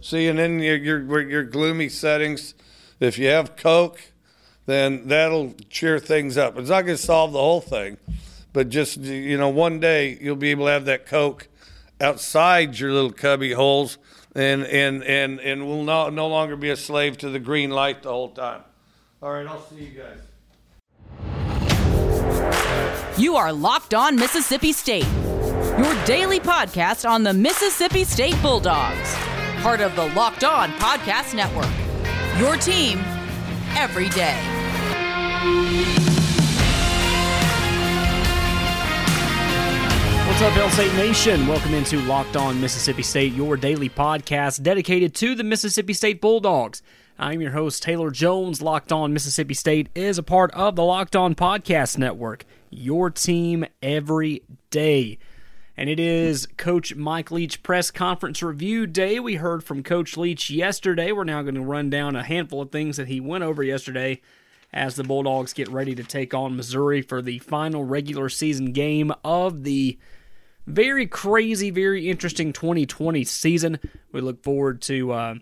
See, and then your, your your gloomy settings. If you have Coke, then that'll cheer things up. It's not going to solve the whole thing, but just you know, one day you'll be able to have that Coke outside your little cubby holes, and and and and will no no longer be a slave to the green light the whole time. All right, I'll see you guys. You are Locked On Mississippi State, your daily podcast on the Mississippi State Bulldogs, part of the Locked On Podcast Network. Your team every day. What's up, Hail State Nation? Welcome into Locked On Mississippi State, your daily podcast dedicated to the Mississippi State Bulldogs. I'm your host, Taylor Jones. Locked On Mississippi State is a part of the Locked On Podcast Network, your team every day. And it is Coach Mike Leach press conference review day. We heard from Coach Leach yesterday. We're now going to run down a handful of things that he went over yesterday as the Bulldogs get ready to take on Missouri for the final regular season game of the very crazy, very interesting 2020 season. We look forward to uh,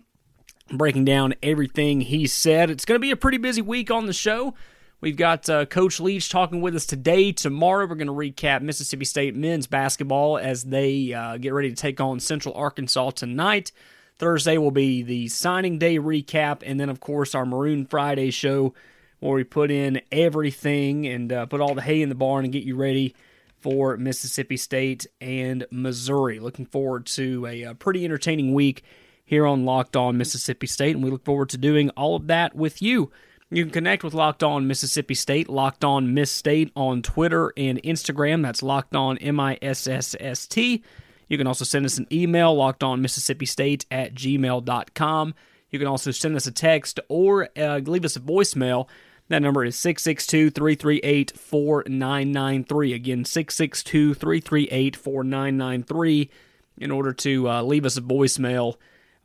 breaking down everything he said. It's going to be a pretty busy week on the show. We've got uh, Coach Leach talking with us today. Tomorrow, we're going to recap Mississippi State men's basketball as they uh, get ready to take on Central Arkansas tonight. Thursday will be the signing day recap, and then, of course, our Maroon Friday show where we put in everything and uh, put all the hay in the barn and get you ready for Mississippi State and Missouri. Looking forward to a, a pretty entertaining week here on Locked On Mississippi State, and we look forward to doing all of that with you. You can connect with Locked On Mississippi State, Locked On Miss State on Twitter and Instagram. That's Locked On M I S S S T. You can also send us an email, Locked On Mississippi State at gmail.com. You can also send us a text or uh, leave us a voicemail. That number is 662 338 4993. Again, 662 338 4993 in order to uh, leave us a voicemail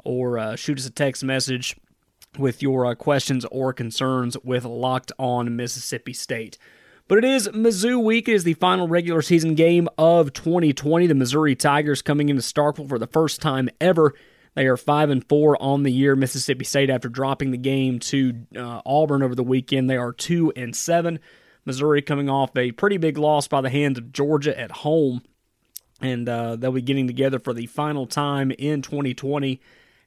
or uh, shoot us a text message with your uh, questions or concerns with Locked On Mississippi State. But it is Mizzou week. It is the final regular season game of 2020. The Missouri Tigers coming into Starkville for the first time ever. They are five and four on the year. Mississippi State, after dropping the game to uh, Auburn over the weekend, they are two and seven. Missouri coming off a pretty big loss by the hands of Georgia at home, and uh, they'll be getting together for the final time in 2020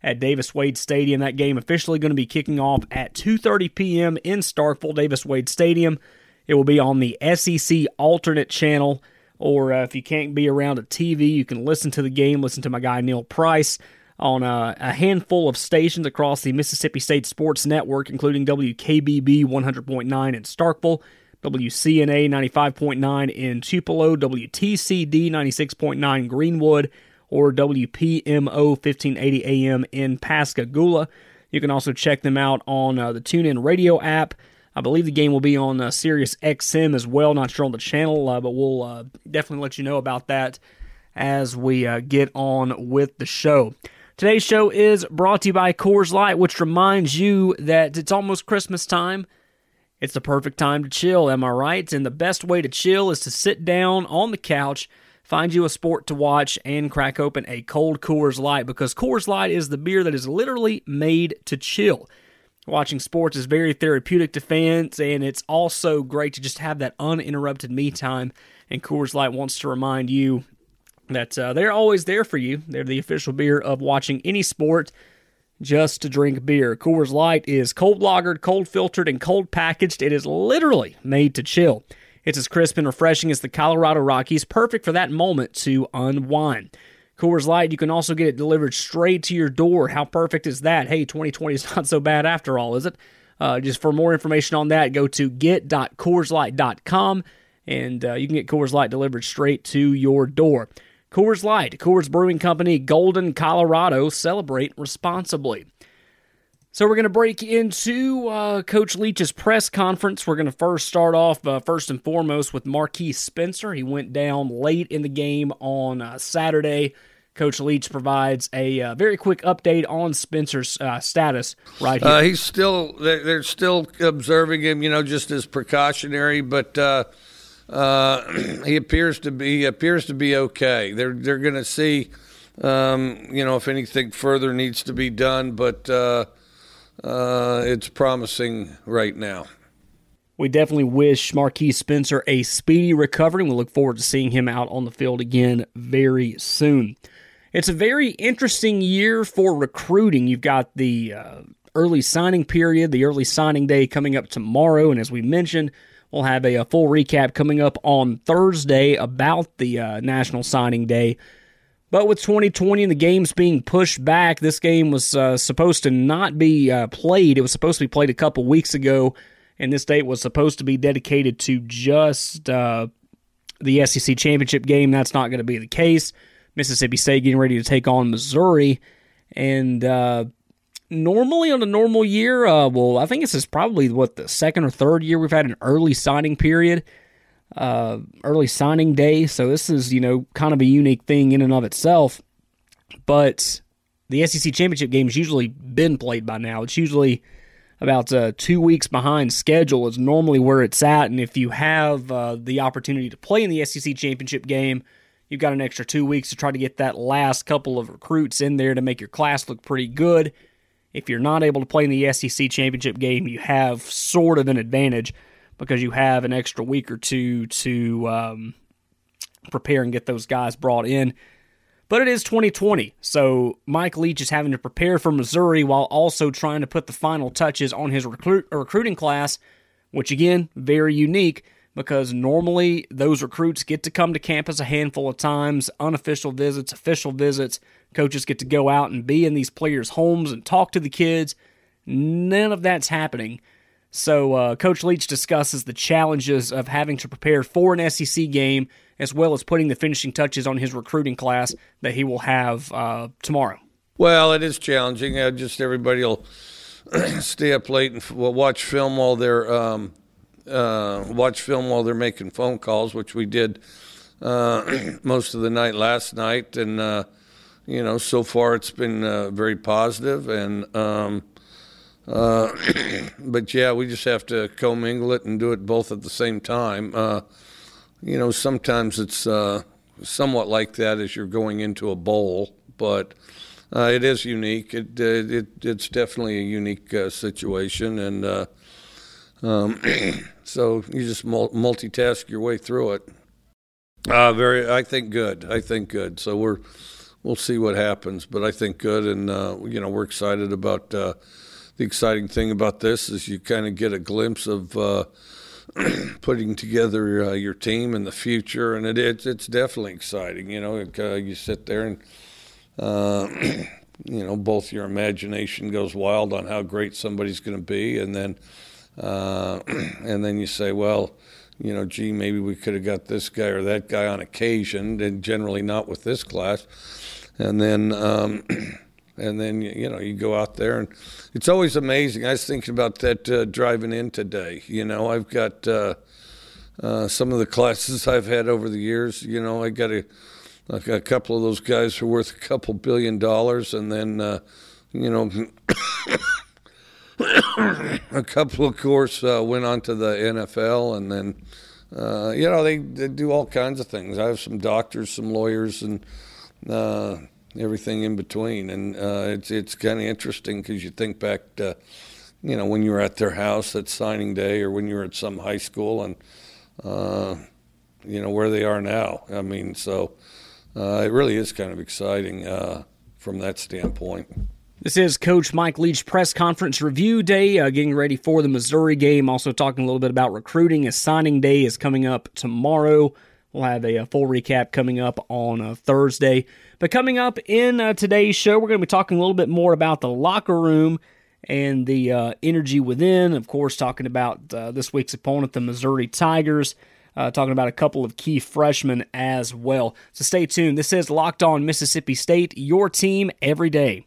at Davis Wade Stadium. That game officially going to be kicking off at 2:30 p.m. in Starkville, Davis Wade Stadium. It will be on the SEC alternate channel, or uh, if you can't be around a TV, you can listen to the game. Listen to my guy Neil Price on a, a handful of stations across the Mississippi State Sports Network, including WKBB 100.9 in Starkville. WCNA 95.9 in Tupelo, WTCD 96.9 Greenwood, or WPMO 1580 AM in Pascagoula. You can also check them out on uh, the TuneIn Radio app. I believe the game will be on uh, Sirius XM as well. Not sure on the channel, uh, but we'll uh, definitely let you know about that as we uh, get on with the show. Today's show is brought to you by Coors Light, which reminds you that it's almost Christmas time. It's the perfect time to chill, am I right? And the best way to chill is to sit down on the couch find you a sport to watch, and crack open a cold Coors Light because Coors Light is the beer that is literally made to chill. Watching sports is very therapeutic to fans, and it's also great to just have that uninterrupted me time. And Coors Light wants to remind you that uh, they're always there for you. They're the official beer of watching any sport just to drink beer. Coors Light is cold lagered, cold filtered, and cold packaged. It is literally made to chill. It's as crisp and refreshing as the Colorado Rockies, perfect for that moment to unwind. Coors Light, you can also get it delivered straight to your door. How perfect is that? Hey, 2020 is not so bad after all, is it? Uh, just for more information on that, go to get.coorslight.com and uh, you can get Coors Light delivered straight to your door. Coors Light, Coors Brewing Company, Golden, Colorado. Celebrate responsibly. So we're going to break into uh, Coach Leach's press conference. We're going to first start off, uh, first and foremost, with Marquiss Spencer. He went down late in the game on uh, Saturday. Coach Leach provides a uh, very quick update on Spencer's uh, status right here. Uh, he's still they're, they're, still observing him, you know, just as precautionary, but he appears to be appears to be okay. They're they're going to see um, you know, if anything further needs to be done, but uh, it's promising right now. We definitely wish Marquiss Spencer a speedy recovery. We look forward to seeing him out on the field again very soon. It's a very interesting year for recruiting. You've got the uh, early signing period, the early signing day coming up tomorrow, and as we mentioned, we'll have a, a full recap coming up on Thursday about the uh, National Signing Day. But with 2020 and the games being pushed back, this game was uh, supposed to not be uh, played. It was supposed to be played a couple weeks ago and this date was supposed to be dedicated to just uh, the SEC championship game. That's not going to be the case. Mississippi State getting ready to take on Missouri, and uh, normally on a normal year, uh, well, I think this is probably what the second or third year we've had an early signing period, uh, early signing day. So this is you know kind of a unique thing in and of itself, but the SEC championship game has usually been played by now. It's usually about uh, two weeks behind schedule is normally where it's at. And if you have uh, the opportunity to play in the SEC championship game, you've got an extra two weeks to try to get that last couple of recruits in there to make your class look pretty good. If you're not able to play in the SEC championship game, you have sort of an advantage because you have an extra week or two to um, prepare and get those guys brought in. But it is 2020, so Mike Leach is having to prepare for Missouri while also trying to put the final touches on his recruit, recruiting class, which again, very unique because normally those recruits get to come to campus a handful of times, unofficial visits, official visits. Coaches get to go out and be in these players' homes and talk to the kids. None of that's happening. So, uh, Coach Leach discusses the challenges of having to prepare for an SEC game as well as putting the finishing touches on his recruiting class that he will have uh, tomorrow. Well, it is challenging. Uh, just everybody will stay up late and f- watch film while they're um, uh, watch film while they're making phone calls, which we did uh, most of the night last night, and uh, you know, so far it's been very positive and. Um, uh, but yeah, we just have to commingle it and do it both at the same time. Uh, you know, sometimes it's uh, somewhat like that as you're going into a bowl, but uh, it is unique. It, it it's definitely a unique uh, situation, and um, so you just multitask your way through it. very, I think good. I think good. So we're we'll see what happens, but I think good, and you know, we're excited about the exciting thing about this is you kind of get a glimpse of uh, putting together uh, your team in the future, and it, it's it's definitely exciting. You know, it, uh, you sit there and uh, you know both your imagination goes wild on how great somebody's going to be, and then uh, and then you say, well. You know, gee, maybe we could have got this guy or that guy on occasion, and generally not with this class. And then um, and then you know you go out there and it's always amazing. I was thinking about that uh, driving in today. You know, I've got uh, uh, some of the classes I've had over the years. You know, I got a, like a couple of those guys who are worth a couple billion dollars, and then uh, you know. a couple, of course, uh, went on to the NFL, and then, uh, you know, they, they do all kinds of things. I have some doctors, some lawyers, and everything in between. And uh, it's it's kind of interesting because you think back to, you know, when you were at their house at signing day, or when you were at some high school, and uh, you know where they are now. I mean, so uh, it really is kind of exciting uh, from that standpoint. This is Coach Mike Leach press conference review day, uh, getting ready for the Missouri game. Also talking a little bit about recruiting. As signing day is coming up tomorrow. We'll have a, full recap coming up on uh, Thursday. But coming up in uh, today's show, we're going to be talking a little bit more about the locker room and the uh, energy within. Of course, talking about uh, this week's opponent, the Missouri Tigers. Uh, talking about a couple of key freshmen as well. So stay tuned. This is Locked On Mississippi State, your team every day.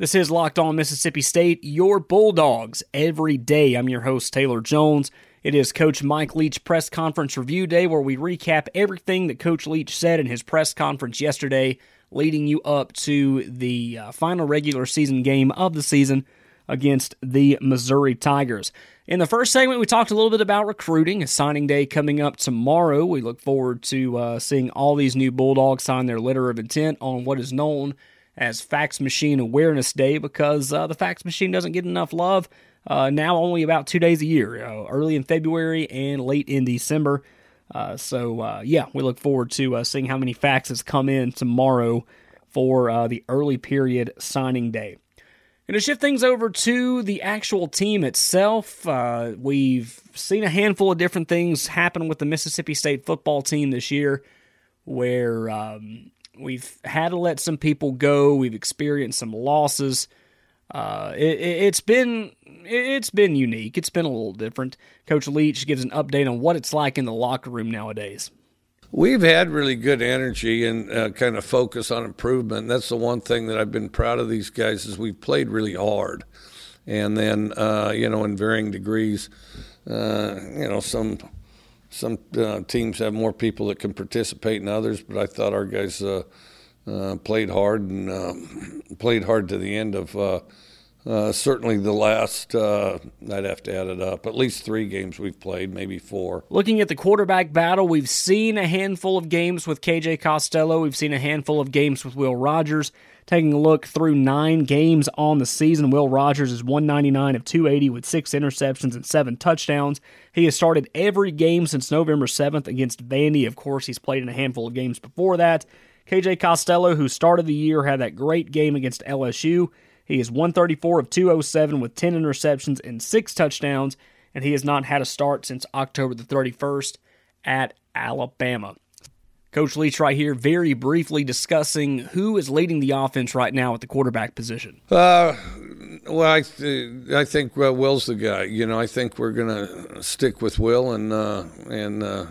This is Locked On Mississippi State, your Bulldogs every day. I'm your host, Taylor Jones. It is Coach Mike Leach press conference review day where we recap everything that Coach Leach said in his press conference yesterday, leading you up to the uh, final regular season game of the season against the Missouri Tigers. In the first segment, we talked a little bit about recruiting, a signing day coming up tomorrow. We look forward to uh, seeing all these new Bulldogs sign their letter of intent on what is known as Fax Machine Awareness Day because uh, the fax machine doesn't get enough love. Uh, now, only about two days a year, uh, early in February and late in December. Uh, so, uh, yeah, we look forward to seeing how many faxes come in tomorrow for the early period signing day. And to shift things over to the actual team itself, uh, we've seen a handful of different things happen with the Mississippi State football team this year where um, we've had to let some people go. We've experienced some losses. Uh, it, has been it's been unique. It's been a little different. Coach Leach gives an update on what it's like in the locker room nowadays. We've had really good energy and uh, kind of focus on improvement. That's the one thing that I've been proud of these guys is we've played really hard, and then uh, you know in varying degrees, uh, you know some some uh, teams have more people that can participate than others, but I thought our guys uh, uh, played hard and um, played hard to the end of uh, certainly the last, uh, I'd have to add it up, at least three games we've played, maybe four. Looking at the quarterback battle, we've seen a handful of games with KJ Costello. We've seen a handful of games with Will Rogers. Taking a look through nine games on the season, Will Rogers is 199 of 280 with six interceptions and seven touchdowns. He has started every game since November 7th against Vandy. Of course, he's played in a handful of games before that. KJ Costello, who started the year, had that great game against LSU. He is 134 of 207 with 10 interceptions and 6 touchdowns, and he has not had a start since October the 31st at Alabama. Coach Leach right here, very briefly discussing who is leading the offense right now at the quarterback position. Uh, well, I, th- I think well, Will's the guy. You know, I think we're going to stick with Will and uh, and uh,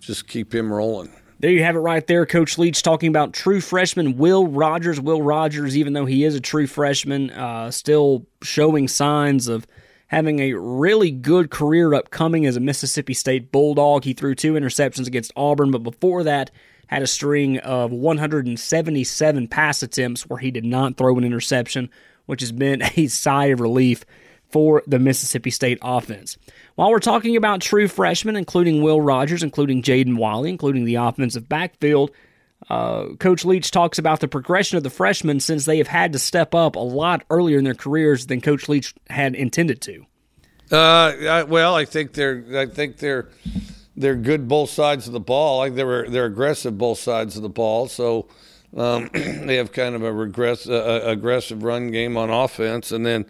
just keep him rolling. There you have it right there. Coach Leach talking about true freshman Will Rogers. Will Rogers, even though he is a true freshman, uh, still showing signs of having a really good career upcoming as a Mississippi State Bulldog. He threw two interceptions against Auburn, but before that, had a string of 177 pass attempts where he did not throw an interception, which has been a sigh of relief for the Mississippi State offense. While we're talking about true freshmen, including Will Rogers, including Jaden Walley, including the offensive backfield, uh, Coach Leach talks about the progression of the freshmen since they have had to step up a lot earlier in their careers than Coach Leach had intended to. Uh, I, well, I think they're I think they're they're good both sides of the ball. Like they're they're aggressive both sides of the ball. So um, they have kind of a regress, uh, aggressive run game on offense, and then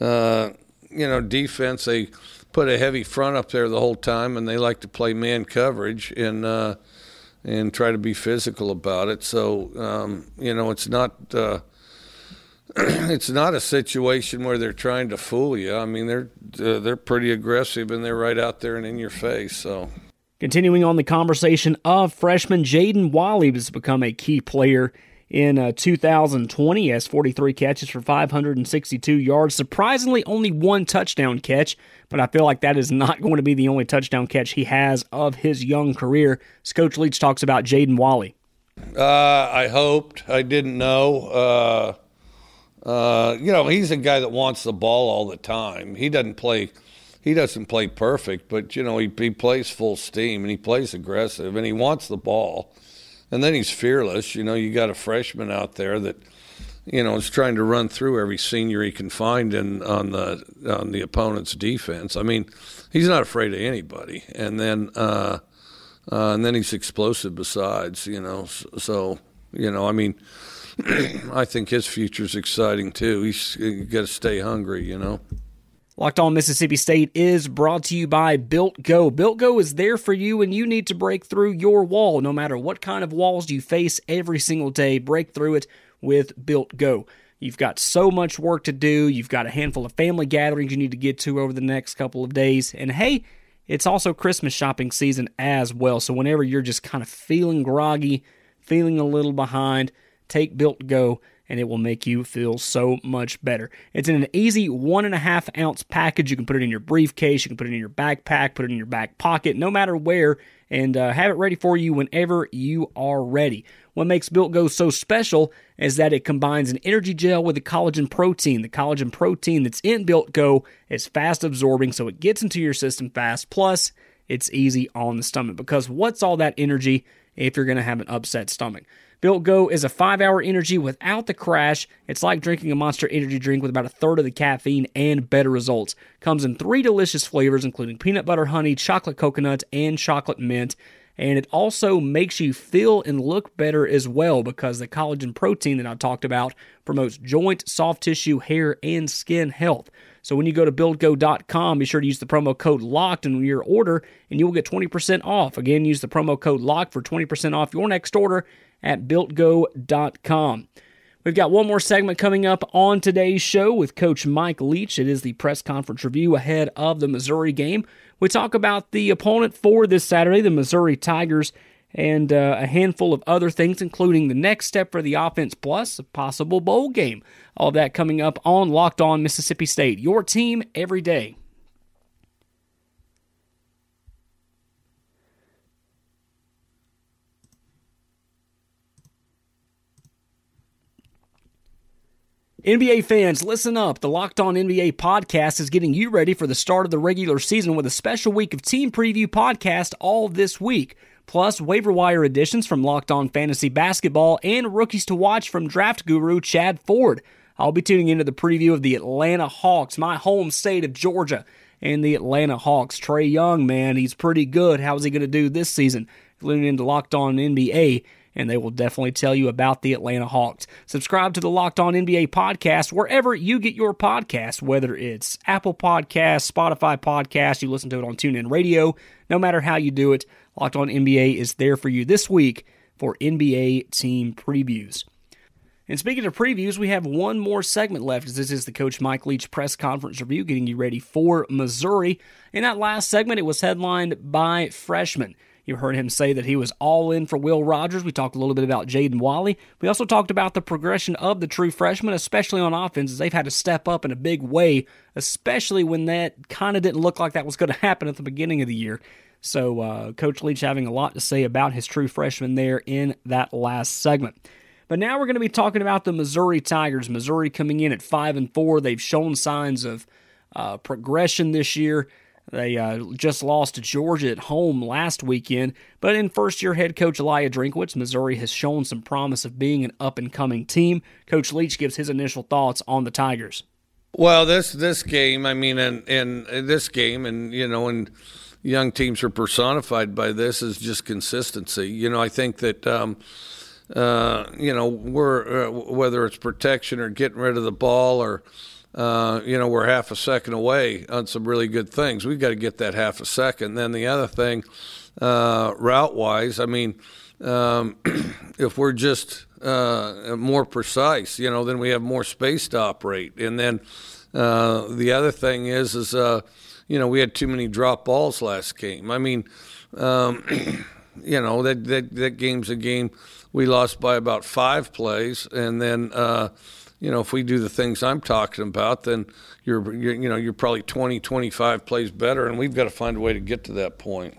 uh, you know defense they put a heavy front up there the whole time, and they like to play man coverage and uh, and try to be physical about it. So um, you know, it's not uh, it's not a situation where they're trying to fool you. I mean, they're uh, they're pretty aggressive and they're right out there and in your face. So. Continuing on the conversation of freshman Jaden Walley has become a key player in uh, 2020 has 43 catches for 562 yards. Surprisingly, only one touchdown catch, but I feel like that is not going to be the only touchdown catch he has of his young career. As Coach Leach talks about Jaden Walley. Uh, I hoped. I didn't know. Uh, you know, he's a guy that wants the ball all the time. He doesn't play. He doesn't play perfect, but you know he, he plays full steam and he plays aggressive and he wants the ball and then he's fearless. You know, you got a freshman out there that you know is trying to run through every senior he can find in on the on the opponent's defense. I mean, he's not afraid of anybody, and then uh, uh, and then he's explosive besides. You know, so, so you know, I mean. I think his future's exciting too. He's got to stay hungry, you know. Locked On Mississippi State is brought to you by Built Go. Built Go is there for you when you need to break through your wall. No matter what kind of walls you face every single day, break through it with Built Go. You've got so much work to do. You've got a handful of family gatherings you need to get to over the next couple of days. And hey, it's also Christmas shopping season as well. So whenever you're just kind of feeling groggy, feeling a little behind, take Built Go and it will make you feel so much better. It's in an easy one and a half ounce package. You can put it in your briefcase, you can put it in your backpack, put it in your back pocket, no matter where, and uh, have it ready for you whenever you are ready. What makes Built Go so special is that it combines an energy gel with a collagen protein. The collagen protein that's in Built Go is fast absorbing, so it gets into your system fast. Plus, it's easy on the stomach because what's all that energy if you're going to have an upset stomach? Built Go is a five hour energy without the crash. It's like drinking a monster energy drink with about a third of the caffeine and better results. Comes in three delicious flavors, including peanut butter honey, chocolate coconut, and chocolate mint. And it also makes you feel and look better as well because the collagen protein that I talked about promotes joint, soft tissue, hair, and skin health. So when you go to builtgo.com, be sure to use the promo code LOCKED in your order and you will get 20% off. Again, use the promo code LOCKED for 20% off your next order at builtgo.com. We've got one more segment coming up on today's show with Coach Mike Leach. It is the press conference review ahead of the Missouri game. We talk about the opponent for this Saturday, the Missouri Tigers, and uh, a handful of other things, including the next step for the offense, plus a possible bowl game. All that coming up on Locked On Mississippi State, your team every day. NBA fans, listen up. The Locked On NBA podcast is getting you ready for the start of the regular season with a special week of team preview podcast all this week. Plus, waiver wire additions from Locked On Fantasy Basketball and rookies to watch from draft guru Chad Ford. I'll be tuning into the preview of the Atlanta Hawks, my home state of Georgia, and the Atlanta Hawks. Trae Young, man, he's pretty good. How's he going to do this season? Leaning into Locked On NBA and they will definitely tell you about the Atlanta Hawks. Subscribe to the Locked On NBA podcast wherever you get your podcast, whether it's Apple Podcasts, Spotify Podcasts, you listen to it on TuneIn Radio. No matter how you do it, Locked On NBA is there for you this week for NBA team previews. And speaking of previews, we have one more segment left. As this is the Coach Mike Leach press conference review, getting you ready for Missouri. In that last segment, it was headlined by freshmen. You heard him say that he was all in for Will Rogers. We talked a little bit about Jaden Walley. We also talked about the progression of the true freshmen, especially on offense, as they've had to step up in a big way, especially when that kind of didn't look like that was going to happen at the beginning of the year. So, uh, Coach Leach having a lot to say about his true freshman there in that last segment. But now we're going to be talking about the Missouri Tigers. Missouri coming in at five and four. They've shown signs of uh, progression this year. They uh, just lost to Georgia at home last weekend, but in first year head coach Eliah Drinkwitz, Missouri has shown some promise of being an up and coming team. Coach Leach gives his initial thoughts on the Tigers. Well, this this game, I mean, and, in this game, and you know, and young teams are personified by this is just consistency. You know, I think that. Um, uh, you know, we're uh, whether it's protection or getting rid of the ball or uh, you know, we're half a second away on some really good things. We've got to get that half a second. Then the other thing, uh, route wise, I mean, um, if we're just uh, more precise, you know, then we have more space to operate. And then uh, the other thing is, is you know, we had too many drop balls last game. I mean, um, you know, that, that that game's a game we lost by about five plays, and then you know, if we do the things I'm talking about, then you're, you're, you know, you're probably 20, 25 plays better, and we've got to find a way to get to that point.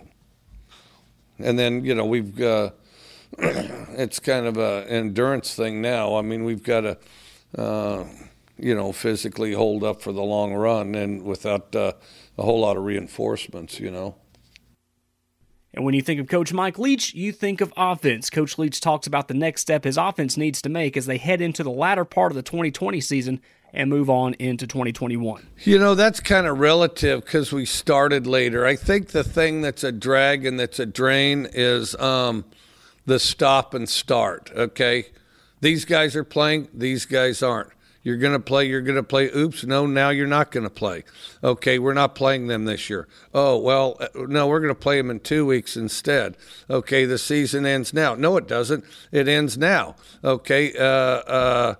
And then, you know, we've, uh, it's kind of a endurance thing now. I mean, we've got to, uh, you know, physically hold up for the long run, and without uh, a whole lot of reinforcements, you know. And when you think of Coach Mike Leach, you think of offense. Coach Leach talks about the next step his offense needs to make as they head into the latter part of the 2020 season and move on into 2021. You know, that's kind of relative because we started later. I think the thing that's a drag and that's a drain is um, the stop and start, okay? These guys are playing, these guys aren't. You're going to play, you're going to play. Oops, no, now you're not going to play. Okay, we're not playing them this year. Oh, well, uh, no, we're going to play them in two weeks instead. Okay, the season ends now. No, it doesn't. It ends now. Okay, uh, uh,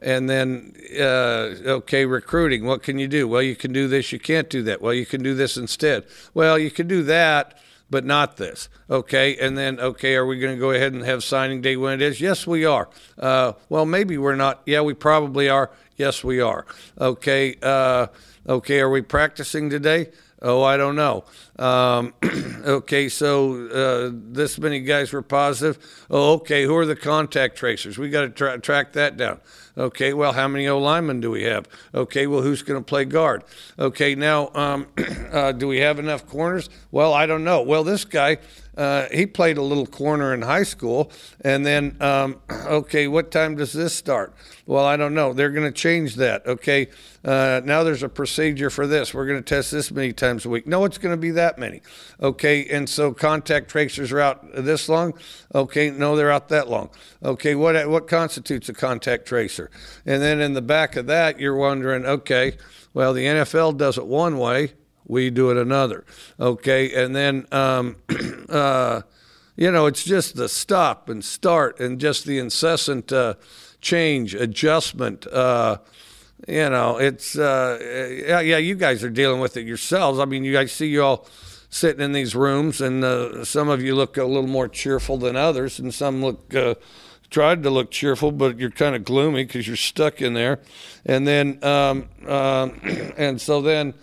and then, uh, okay, recruiting. What can you do? Well, you can do this. You can't do that. Well, you can do this instead. Well, you can do that but not this. Okay, and then okay, are we going to go ahead and have signing day when it is? Yes, we are. Uh, well, maybe we're not. Yeah, we probably are. Yes, we are. Okay, uh, okay, are we practicing today? Oh, I don't know. Um, okay, so uh, this many guys were positive. Oh, okay, who are the contact tracers? We got to tra- track that down. Okay, well, how many O linemen do we have? Okay, well, who's going to play guard? Okay, now, um, uh, do we have enough corners? Well, I don't know. Well, this guy, uh, he played a little corner in high school. And then, um, okay, what time does this start? Well, I don't know. They're going to change that. Okay, uh, now there's a procedure for this. We're going to test this many times a week. No, it's going to be that many. Okay, and so contact tracers are out this long. Okay, no, they're out that long. Okay, what what constitutes a contact tracer? And then in the back of that, you're wondering, okay, well, the NFL does it one way, we do it another. Okay, and then, um, uh, you know, it's just the stop and start and just the incessant uh, change, adjustment. Uh, you know, it's uh, yeah, yeah. You guys are dealing with it yourselves. I mean, you guys see you all sitting in these rooms, and uh, some of you look a little more cheerful than others, and some look uh, tried to look cheerful, but you're kind of gloomy because you're stuck in there. And then, um, uh, and so then,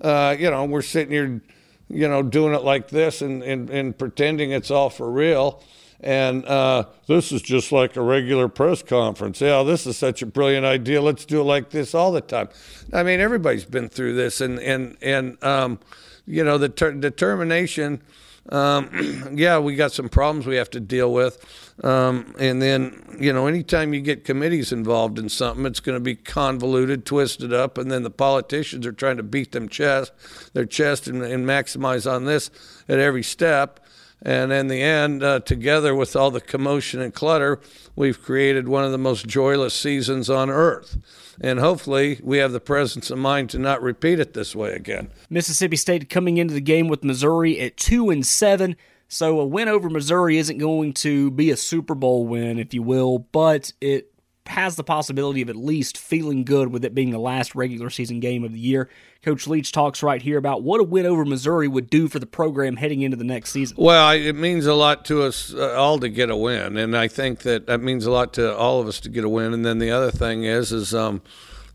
uh, you know, we're sitting here, you know, doing it like this and, and, and pretending it's all for real. And uh, this is just like a regular press conference. Yeah, this is such a brilliant idea. Let's do it like this all the time. I mean, everybody's been through this, and and and um, you know, the ter- determination. Um, yeah, we got some problems we have to deal with. Um, and then, you know, anytime you get committees involved in something, it's going to be convoluted, twisted up, and then the politicians are trying to beat them chest, their chest and, and maximize on this at every step. And in the end, uh, together with all the commotion and clutter, we've created one of the most joyless seasons on earth. And hopefully, we have the presence of mind to not repeat it this way again. Mississippi State coming into the game with Missouri at 2 and 7. So a win over Missouri isn't going to be a Super Bowl win, if you will, but it has the possibility of at least feeling good with it being the last regular season game of the year. Coach Leach talks right here about what a win over Missouri would do for the program heading into the next season. Well, it means a lot to us uh, all to get a win, and I think that that means a lot to all of us to get a win. And then the other thing is, is um,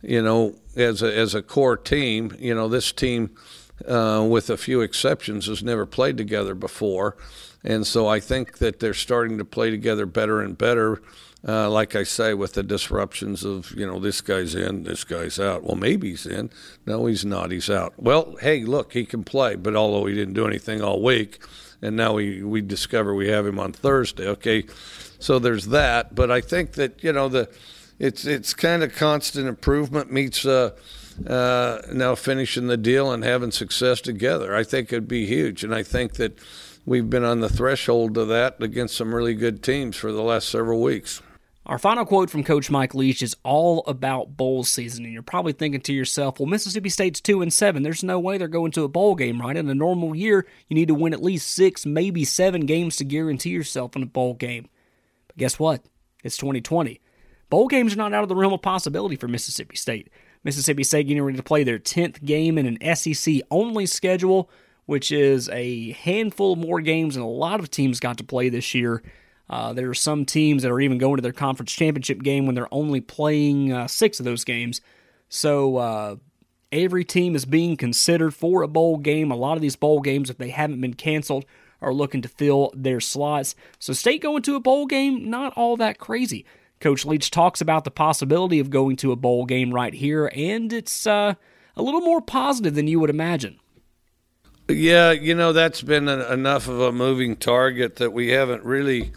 you know, as a, as a core team, you know, this team, uh, with a few exceptions, has never played together before, and so I think that they're starting to play together better and better uh, like I say, with the disruptions of, you know, this guy's in, this guy's out. Well, maybe he's in. No, he's not. He's out. Well, hey, look, he can play, but although he didn't do anything all week, and now we, we discover we have him on Thursday. Okay, so there's that. But I think that, you know, the it's it's kind of constant improvement meets uh, uh, now finishing the deal and having success together. I think it'd be huge. And I think that we've been on the threshold of that against some really good teams for the last several weeks. Our final quote from Coach Mike Leach is all about bowl season, and you're probably thinking to yourself, "Well, Mississippi State's two and seven. There's no way they're going to a bowl game, right? In a normal year, you need to win at least six, maybe seven games to guarantee yourself in a bowl game." But guess what? It's 2020. Bowl games are not out of the realm of possibility for Mississippi State. Mississippi State getting ready to play their 10th game in an SEC only schedule, which is a handful more games than a lot of teams got to play this year. Uh, there are some teams that are even going to their conference championship game when they're only playing uh, six of those games. So uh, every team is being considered for a bowl game. A lot of these bowl games, if they haven't been canceled, are looking to fill their slots. So state going to a bowl game, not all that crazy. Coach Leach talks about the possibility of going to a bowl game right here, and it's uh, a little more positive than you would imagine. Yeah, you know, that's been enough of a moving target that we haven't really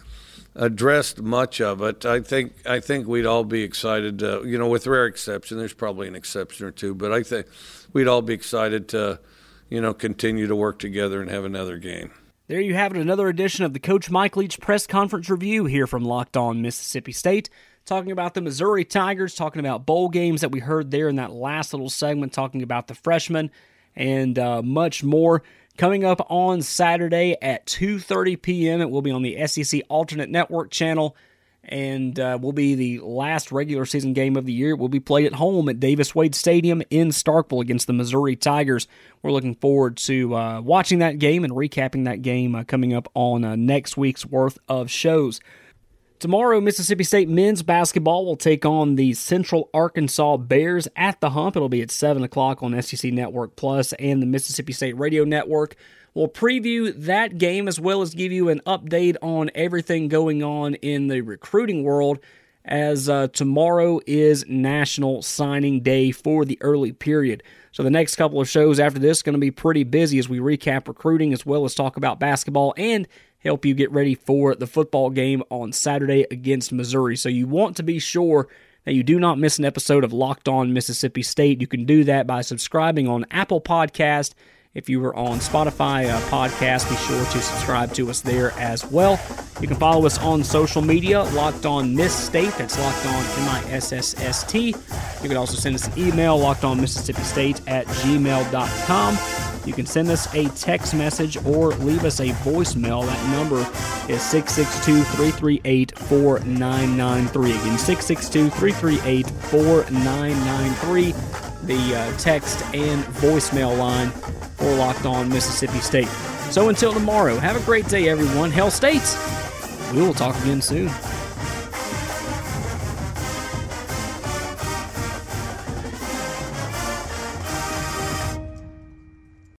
addressed much of it. I think I think we'd all be excited. To, you know, with rare exception, there's probably an exception or two, but I think we'd all be excited to, you know, continue to work together and have another game. There you have it, another edition of the Coach Mike Leach press conference review here from Locked On Mississippi State. Talking about the Missouri Tigers, talking about bowl games that we heard there in that last little segment, talking about the freshmen, and uh, much more. Coming up on Saturday at 2:30 p.m., it will be on the SEC Alternate Network channel. and uh, will be the last regular season game of the year. It will be played at home at Davis Wade Stadium in Starkville against the Missouri Tigers. We're looking forward to uh, watching that game and recapping that game uh, coming up on uh, next week's worth of shows. Tomorrow, Mississippi State men's basketball will take on the Central Arkansas Bears at the Hump. It'll be at 7 o'clock on SEC Network Plus and the Mississippi State Radio Network. We'll preview that game as well as give you an update on everything going on in the recruiting world as uh, tomorrow is National Signing Day for the early period. So the next couple of shows after this going to be pretty busy as we recap recruiting as well as talk about basketball and help you get ready for the football game on Saturday against Missouri. So you want to be sure that you do not miss an episode of Locked On Mississippi State. You can do that by subscribing on Apple Podcast. If you are on Spotify uh, podcast, be sure to subscribe to us there as well. You can follow us on social media, Locked On Miss State. That's Locked On M I S S S T. You can also send us an email, Locked On Mississippi State at gmail.com. You can send us a text message or leave us a voicemail. That number is 662 338 4993. Again, 662 338 4993. The uh, text and voicemail line for Locked On Mississippi State. So until tomorrow, have a great day, everyone. Hail States, we will talk again soon.